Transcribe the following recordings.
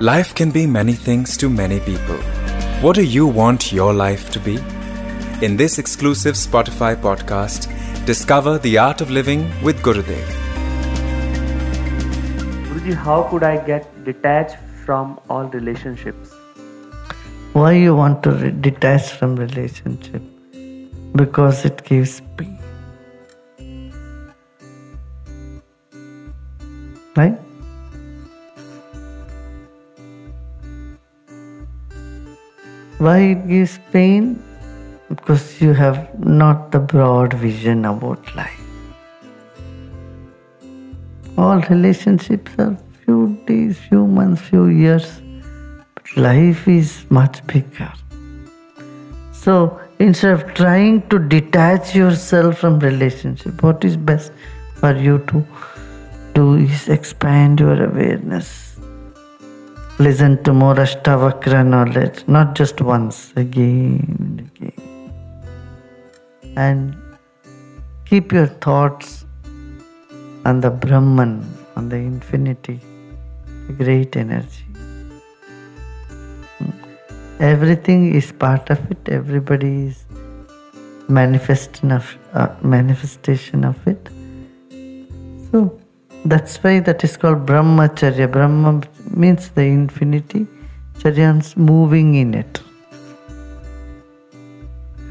Life can be many things to many people. What do you want your life to be? In this exclusive Spotify podcast, discover the art of living with Gurudev. Guruji, how could I get detached from all relationships? Why you want to re- detach from relationship? Because it gives peace. Why it gives pain? Because you have not the broad vision about life. All relationships are few days, few months, few years. But life is much bigger. So instead of trying to detach yourself from relationship, what is best for you to do is expand your awareness listen to more Ashtavakra knowledge, not just once, again and again. And keep your thoughts on the Brahman, on the infinity, the great energy. Everything is part of it, everybody is manifestation of, uh, manifestation of it. So that's why that is called Brahmacharya. Brahma means the infinity, Charyan's moving in it.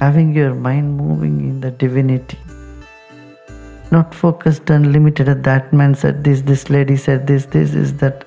Having your mind moving in the divinity. Not focused and limited. at That man said this, this lady said this, this is that.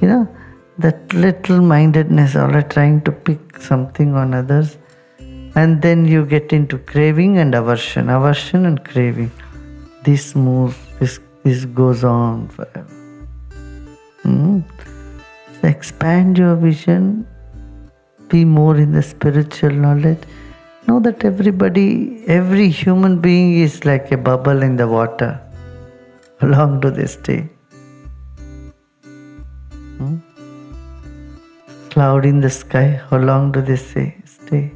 You know, that little mindedness, all are trying to pick something on others. And then you get into craving and aversion, aversion and craving. This moves, this, this goes on forever. Hmm? Expand your vision, be more in the spiritual knowledge. Know that everybody, every human being is like a bubble in the water. How long do they stay? Hmm? Cloud in the sky, how long do they say, stay?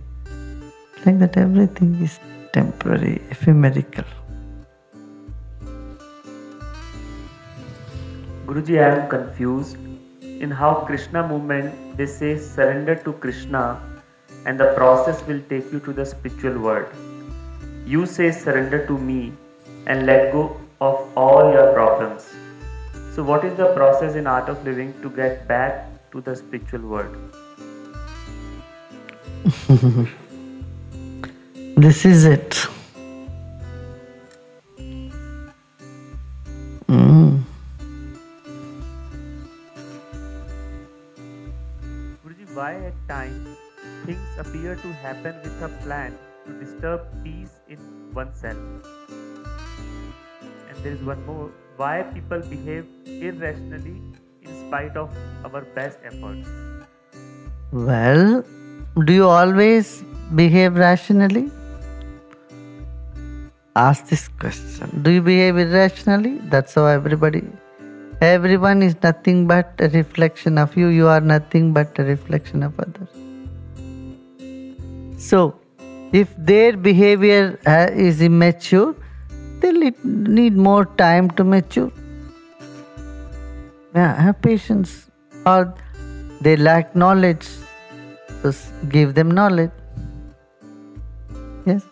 Like that, everything is temporary, ephemerical. Guruji, I am confused in how Krishna movement they say surrender to Krishna and the process will take you to the spiritual world. You say surrender to me and let go of all your problems. So what is the process in art of living to get back to the spiritual world? This is it. Appear to happen with a plan to disturb peace in oneself? And there is one more why people behave irrationally in spite of our best efforts. Well, do you always behave rationally? Ask this question. Do you behave irrationally? That's how everybody. Everyone is nothing but a reflection of you. You are nothing but a reflection of others. So, if their behavior is immature, they'll need- need more time to mature. Yeah, have patience. Or they lack knowledge. So give them knowledge. Yes.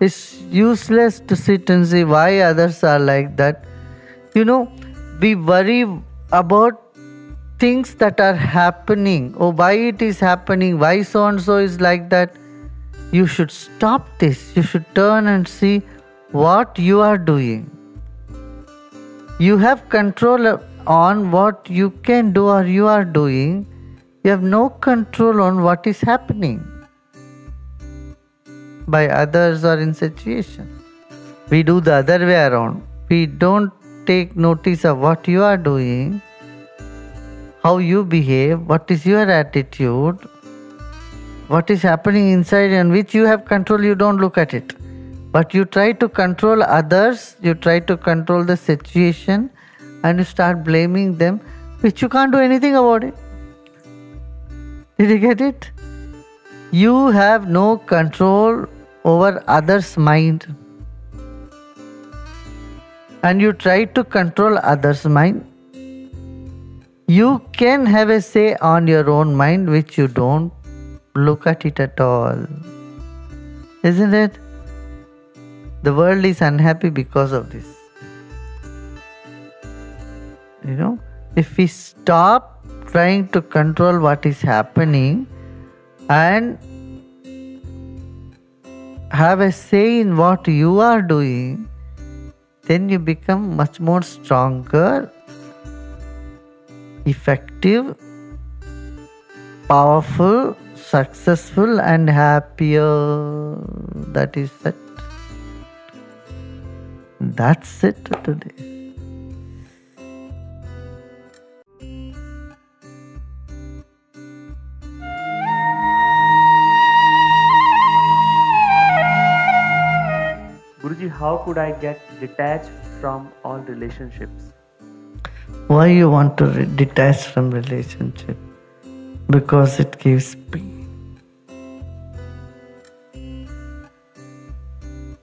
It's useless to sit and see why others are like that. You know, we worry about things that are happening. Oh, why it is happening? Why so and so is like that? You should stop this. You should turn and see what you are doing. You have control on what you can do or you are doing. You have no control on what is happening by others or in situation. We do the other way around. We don't take notice of what you are doing, how you behave, what is your attitude, what is happening inside and which you have control, you don't look at it. But you try to control others, you try to control the situation, and you start blaming them, which you can't do anything about it. Did you get it? You have no control over others' mind. And you try to control others' mind. You can have a say on your own mind, which you don't look at it at all. Isn't it? The world is unhappy because of this. You know, if we stop trying to control what is happening and have a say in what you are doing, then you become much more stronger, effective, powerful, successful, and happier. That is it. That's it today. Guruji, how could I get detached from all relationships? Why you want to detach from relationship? Because it gives pain.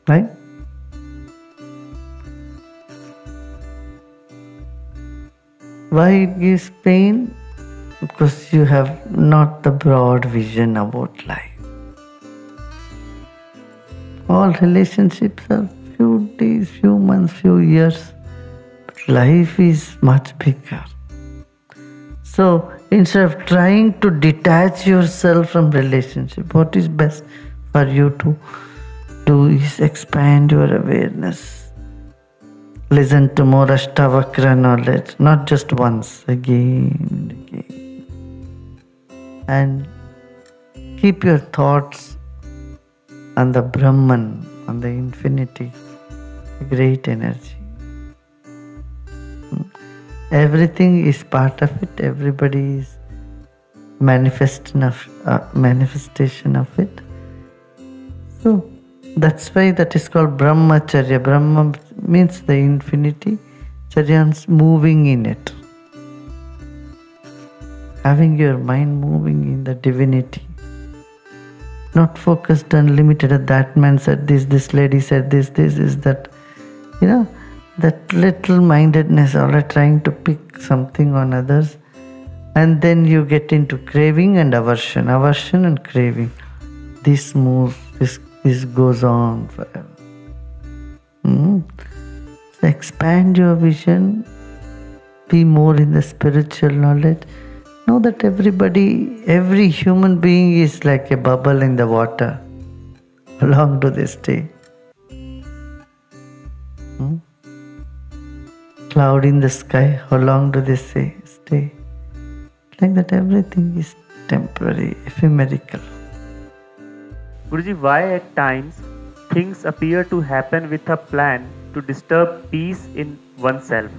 Right? Why it gives pain? Because you have not the broad vision about life. All relationships are few days, few months, few years. Life is much bigger. So instead of trying to detach yourself from relationship, what is best for you to do is expand your awareness. Listen to more Ashtavakra knowledge, not just once, again and again. And keep your thoughts on the Brahman, on the infinity, great energy. Everything is part of it, everybody is manifestation of, uh, manifestation of it. So that's why that is called Brahmacharya. Brahma means the infinity, Charyan's moving in it. Having your mind moving in the divinity not focused and limited at that man said this, this lady said this, this is that, you know, that little mindedness, or trying to pick something on others, and then you get into craving and aversion, aversion and craving. This moves, this, this goes on forever. Hmm? So expand your vision, be more in the spiritual knowledge know that everybody, every human being is like a bubble in the water. How long do stay? Cloud in the sky, how long do they say, stay? Like that, everything is temporary, ephemerical. Guruji, why at times things appear to happen with a plan to disturb peace in oneself?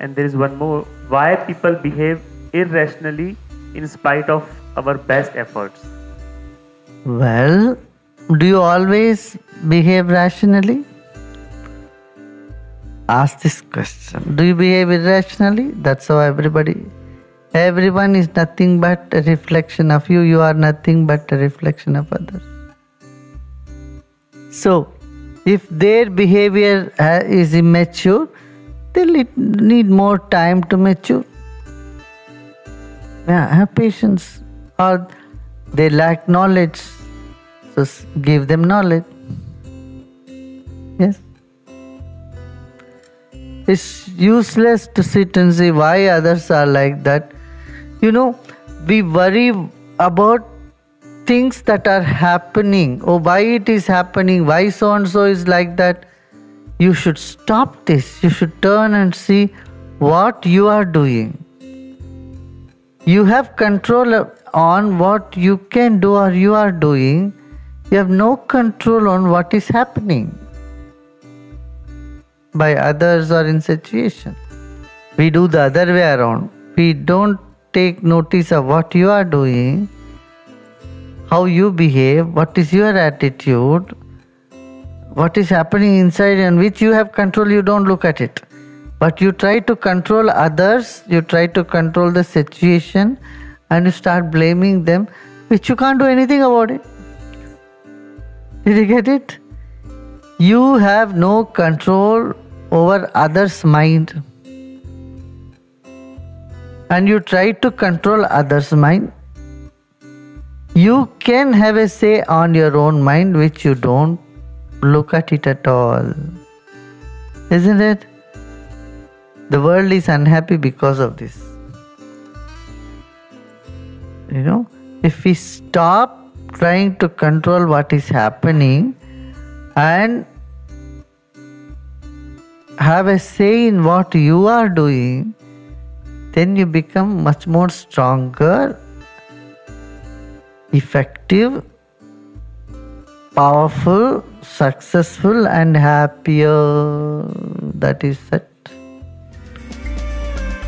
And there is one more why people behave irrationally in spite of our best efforts? Well, do you always behave rationally? Ask this question. Do you behave irrationally? That's how everybody. Everyone is nothing but a reflection of you. You are nothing but a reflection of others. So, if their behavior uh, is immature, they need more time to mature. Yeah, have patience. Or they lack knowledge. So give them knowledge. Yes. It's useless to sit and say why others are like that. You know, we worry about things that are happening. Oh, why it is happening? Why so and so is like that? you should stop this. You should turn and see what you are doing. You have control on what you can do or you are doing. You have no control on what is happening by others or in situation. We do the other way around. We don't take notice of what you are doing, how you behave, what is your attitude, what is happening inside and which you have control, you don't look at it. But you try to control others, you try to control the situation, and you start blaming them, which you can't do anything about it. Did you get it? You have no control over others' mind. and you try to control others' mind, you can have a say on your own mind which you don't look at it at all. Isn't it? The world is unhappy because of this. You know, if we stop trying to control what is happening and have a say in what you are doing, then you become much more stronger, effective, powerful, successful, and happier. That is it.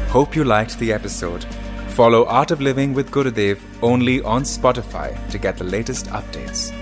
Hope you liked the episode. Follow Art of Living with Gurudev only on Spotify to get the latest updates.